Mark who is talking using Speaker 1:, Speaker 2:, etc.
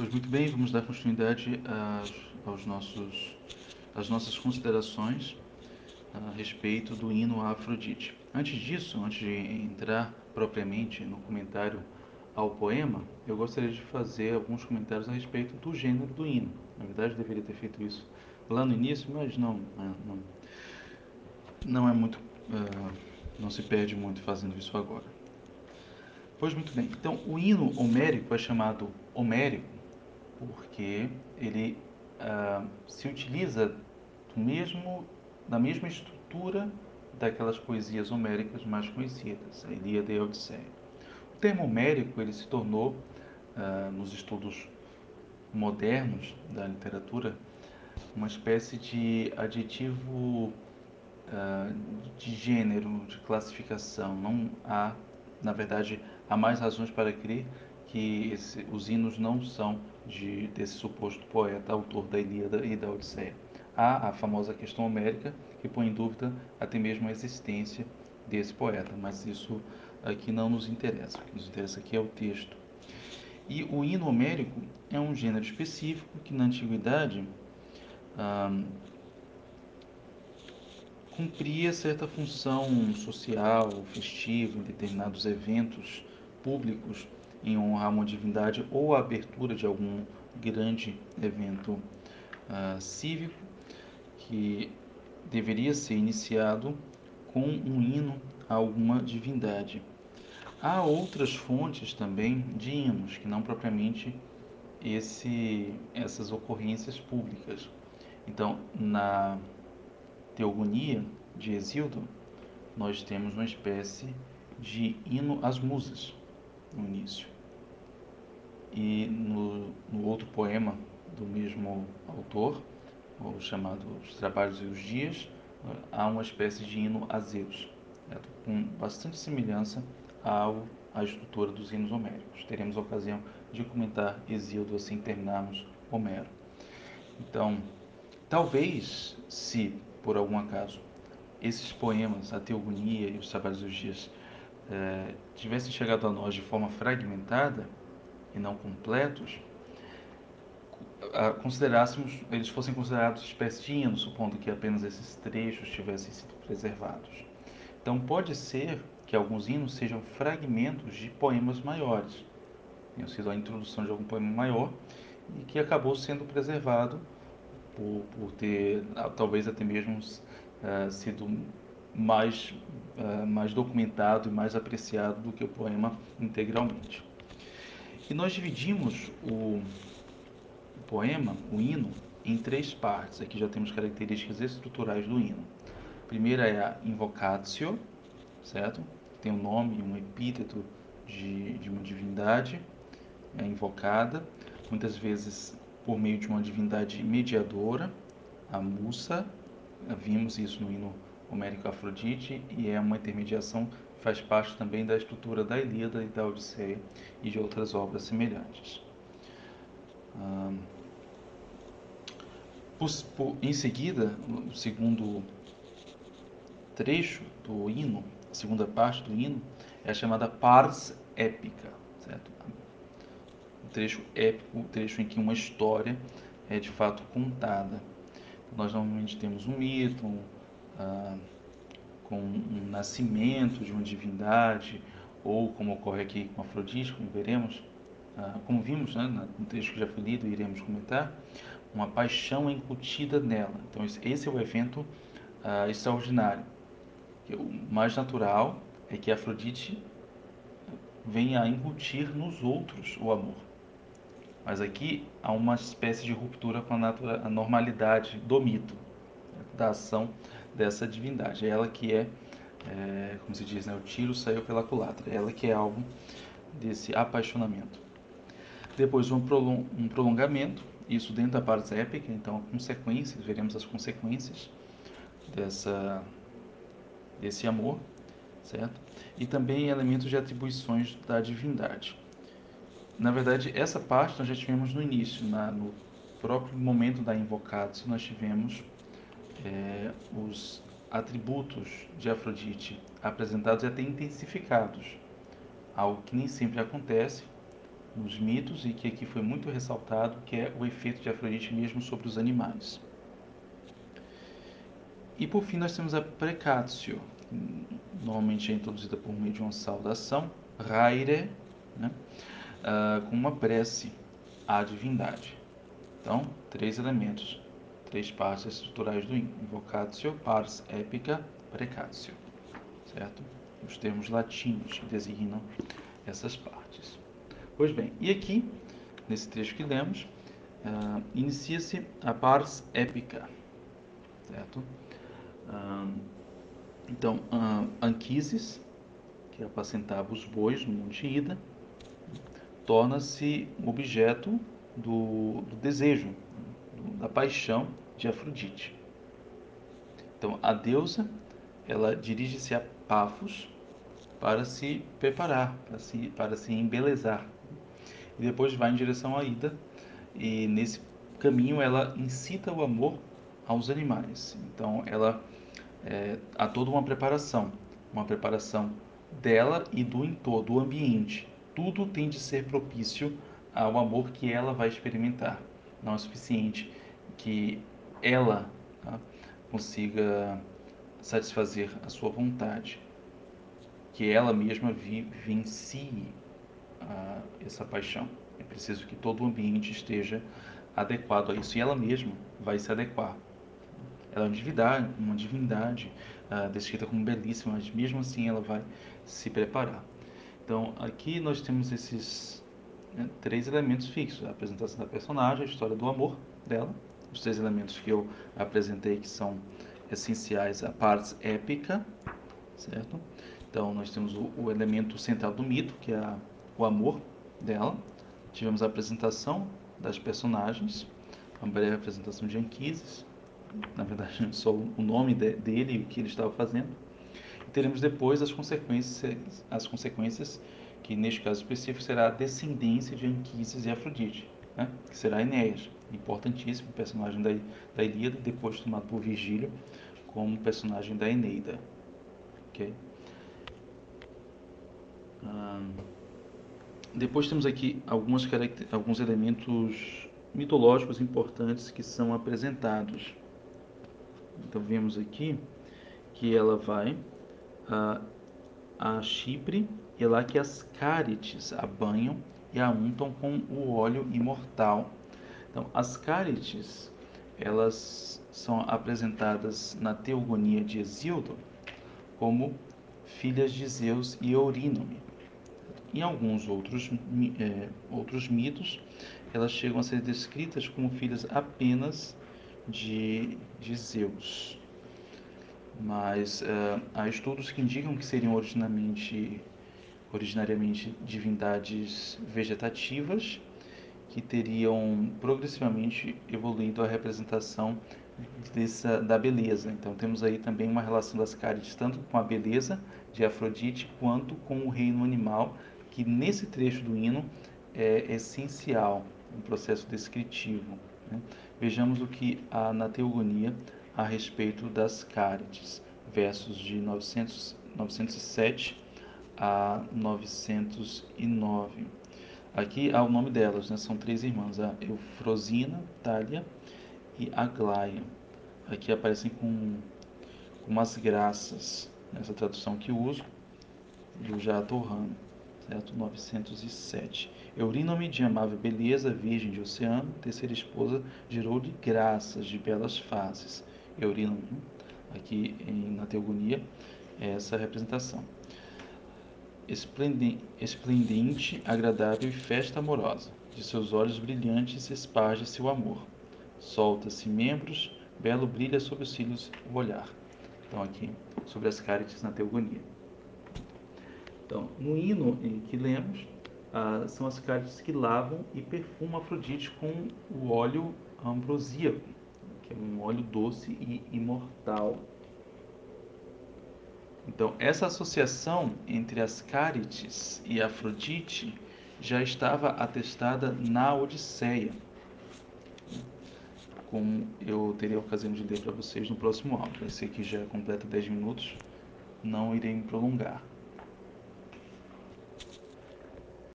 Speaker 1: Pois muito bem, vamos dar continuidade às, aos nossos, às nossas considerações a respeito do hino a Afrodite. Antes disso, antes de entrar propriamente no comentário ao poema, eu gostaria de fazer alguns comentários a respeito do gênero do hino. Na verdade, deveria ter feito isso lá no início, mas não, né, não, não é muito, uh, não se perde muito fazendo isso agora. Pois muito bem. Então, o hino homérico é chamado homérico porque ele uh, se utiliza mesmo, da mesma estrutura daquelas poesias homéricas mais conhecidas, a Ilíada e a Odisseia. O termo homérico ele se tornou, uh, nos estudos modernos da literatura, uma espécie de adjetivo uh, de gênero, de classificação. Não há, na verdade, há mais razões para crer que esse, os hinos não são de, desse suposto poeta, autor da Ilíada e da Odisseia. Há a famosa questão homérica, que põe em dúvida até mesmo a existência desse poeta, mas isso aqui não nos interessa. O que nos interessa aqui é o texto. E o hino homérico é um gênero específico que na antiguidade ah, cumpria certa função social, festiva, em determinados eventos públicos em honra a uma divindade ou a abertura de algum grande evento uh, cívico que deveria ser iniciado com um hino a alguma divindade. Há outras fontes também de hinos, que não propriamente esse, essas ocorrências públicas. Então, na Teogonia de Exildo, nós temos uma espécie de hino às musas no início. E no, no outro poema do mesmo autor, o chamado Os Trabalhos e os Dias, há uma espécie de hino a Zeus, certo? com bastante semelhança ao, à estrutura dos hinos homéricos. Teremos a ocasião de comentar Exíodo assim terminarmos Homero. Então, talvez, se por algum acaso esses poemas, a Teogonia e os Trabalhos dos Dias, eh, tivessem chegado a nós de forma fragmentada e não completos, considerássemos, eles fossem considerados hino, supondo que apenas esses trechos tivessem sido preservados. Então pode ser que alguns hinos sejam fragmentos de poemas maiores, tenham sido a introdução de algum poema maior e que acabou sendo preservado por, por ter talvez até mesmo uh, sido mais uh, mais documentado e mais apreciado do que o poema integralmente. E nós dividimos o, o poema, o hino, em três partes. Aqui já temos características estruturais do hino. A primeira é a invocatio, certo? Tem um nome, um epíteto de, de uma divindade é invocada, muitas vezes por meio de uma divindade mediadora, a Musa. Vimos isso no hino homérico Afrodite e é uma intermediação faz parte também da estrutura da Ilíada e da Odisseia e de outras obras semelhantes. Em seguida, o segundo trecho do hino, a segunda parte do hino, é a chamada pars épica, certo? O trecho épico, o trecho em que uma história é de fato contada. Nós normalmente temos um mito, um, ah, com um nascimento de uma divindade, ou como ocorre aqui com Afrodite, como veremos, ah, como vimos né, no texto que já foi lido iremos comentar, uma paixão incutida nela. Então esse é o evento ah, extraordinário. O mais natural é que Afrodite venha a incutir nos outros o amor. Mas aqui há uma espécie de ruptura com a, a normalidade do mito, né, da ação dessa divindade. Ela que é, é, como se diz, né, o tiro saiu pela culatra. Ela que é alvo desse apaixonamento. Depois um, prolong, um prolongamento, isso dentro da parte épica, então consequências, veremos as consequências dessa, desse amor, certo? E também elementos de atribuições da divindade. Na verdade, essa parte nós já tivemos no início, na, no próprio momento da invocatio, nós tivemos é, os atributos de Afrodite apresentados e até intensificados, algo que nem sempre acontece nos mitos e que aqui foi muito ressaltado, que é o efeito de Afrodite mesmo sobre os animais. E por fim nós temos a precatio, normalmente é introduzida por meio de uma saudação, raire, né? Uh, com uma prece à divindade. Então, três elementos, três partes estruturais do invocatio, pars épica, precatio. Certo? Os termos latinos designam essas partes. Pois bem, e aqui, nesse trecho que lemos, uh, inicia-se a pars épica. Certo? Uh, então, uh, Anquises, que apacentava os bois no Monte Ida, torna-se objeto do, do desejo, da paixão de Afrodite. Então, a deusa, ela dirige-se a Pafos para se preparar, para se, para se embelezar. E depois vai em direção à Ida, e nesse caminho ela incita o amor aos animais. Então, ela é, há toda uma preparação, uma preparação dela e do entorno, do ambiente. Tudo tem de ser propício ao amor que ela vai experimentar. Não é suficiente que ela tá, consiga satisfazer a sua vontade, que ela mesma vivencie uh, essa paixão. É preciso que todo o ambiente esteja adequado a isso e ela mesma vai se adequar. Ela é uma divindade, uma divindade uh, descrita como belíssima, mas mesmo assim ela vai se preparar. Então aqui nós temos esses né, três elementos fixos: a apresentação da personagem, a história do amor dela, os três elementos que eu apresentei que são essenciais, a parte épica, certo? Então nós temos o, o elemento central do mito, que é a, o amor dela. Tivemos a apresentação das personagens, uma breve apresentação de Anquises, na verdade só o nome de, dele e o que ele estava fazendo. E teremos depois as consequências, as consequências que neste caso específico será a descendência de Anquises e Afrodite, né? que será Enéas, importantíssimo personagem da, da Ilíada, depois tomado por Virgílio como personagem da Eneida. Okay? depois temos aqui algumas, alguns elementos mitológicos importantes que são apresentados. Então vemos aqui que ela vai a, a Chipre e lá que as cárites a banham e a untam com o óleo imortal. Então, as cárites, elas são apresentadas na teogonia de Hesíodo como filhas de Zeus e Eurínome. Em alguns outros, é, outros mitos, elas chegam a ser descritas como filhas apenas de, de Zeus. Mas uh, há estudos que indicam que seriam originalmente, originariamente divindades vegetativas que teriam progressivamente evoluído a representação dessa, da beleza. Então temos aí também uma relação das Cárides tanto com a beleza de Afrodite quanto com o reino animal, que nesse trecho do hino é essencial no processo descritivo. Né? Vejamos o que há na Teogonia a respeito das Cárides, versos de 900, 907 a 909. Aqui há o nome delas, né? são três irmãs, a Eufrosina, Thalia e Aglaia. Aqui aparecem com, com umas graças, nessa tradução que uso, do Jatorrano, certo? 907. Eurínome de amável beleza, virgem de oceano, terceira esposa, gerou-lhe graças de belas faces. Eurínome, aqui em, na Teogonia, é essa representação. Esplendente, agradável e festa amorosa. De seus olhos brilhantes esparge-se o amor. Solta-se membros, belo brilha sobre os cílios o olhar. Então, aqui, sobre as cárites na Teogonia. Então, no hino em que lemos, ah, são as cálices que lavam e perfumam Afrodite com o óleo ambrosíaco, que é um óleo doce e imortal. Então, essa associação entre as cárites e Afrodite já estava atestada na Odisseia, como eu teria a ocasião de ler para vocês no próximo áudio. Esse aqui já completa 10 minutos, não irei me prolongar.